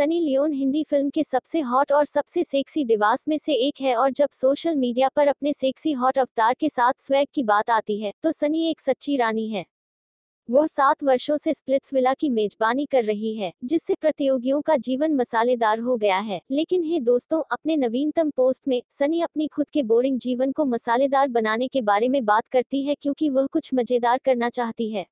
Sunny Leone Hindi film के सबसे hot और सबसे सेक्सी डिवास में से एक है और जब सोशल मीडिया पर अपने सेक्सी हॉट अवतार के साथ स्वैग की बात आती है तो सनी एक सच्ची रानी है। वह सात वर्षों से स्प्लिट्स विला की मेजबानी कर रही है, जिससे प्रतियोगियों का जीवन मसालेदार हो गया है। लेकिन हे दोस्तों, अपने नवीनतम पोस्ट में सनी अपनी खुद के बोरिंग जीवन को मसालेदार बनाने के बारे में बात करती है क्योंकि वह कुछ मज़ेदार करना चाहती है।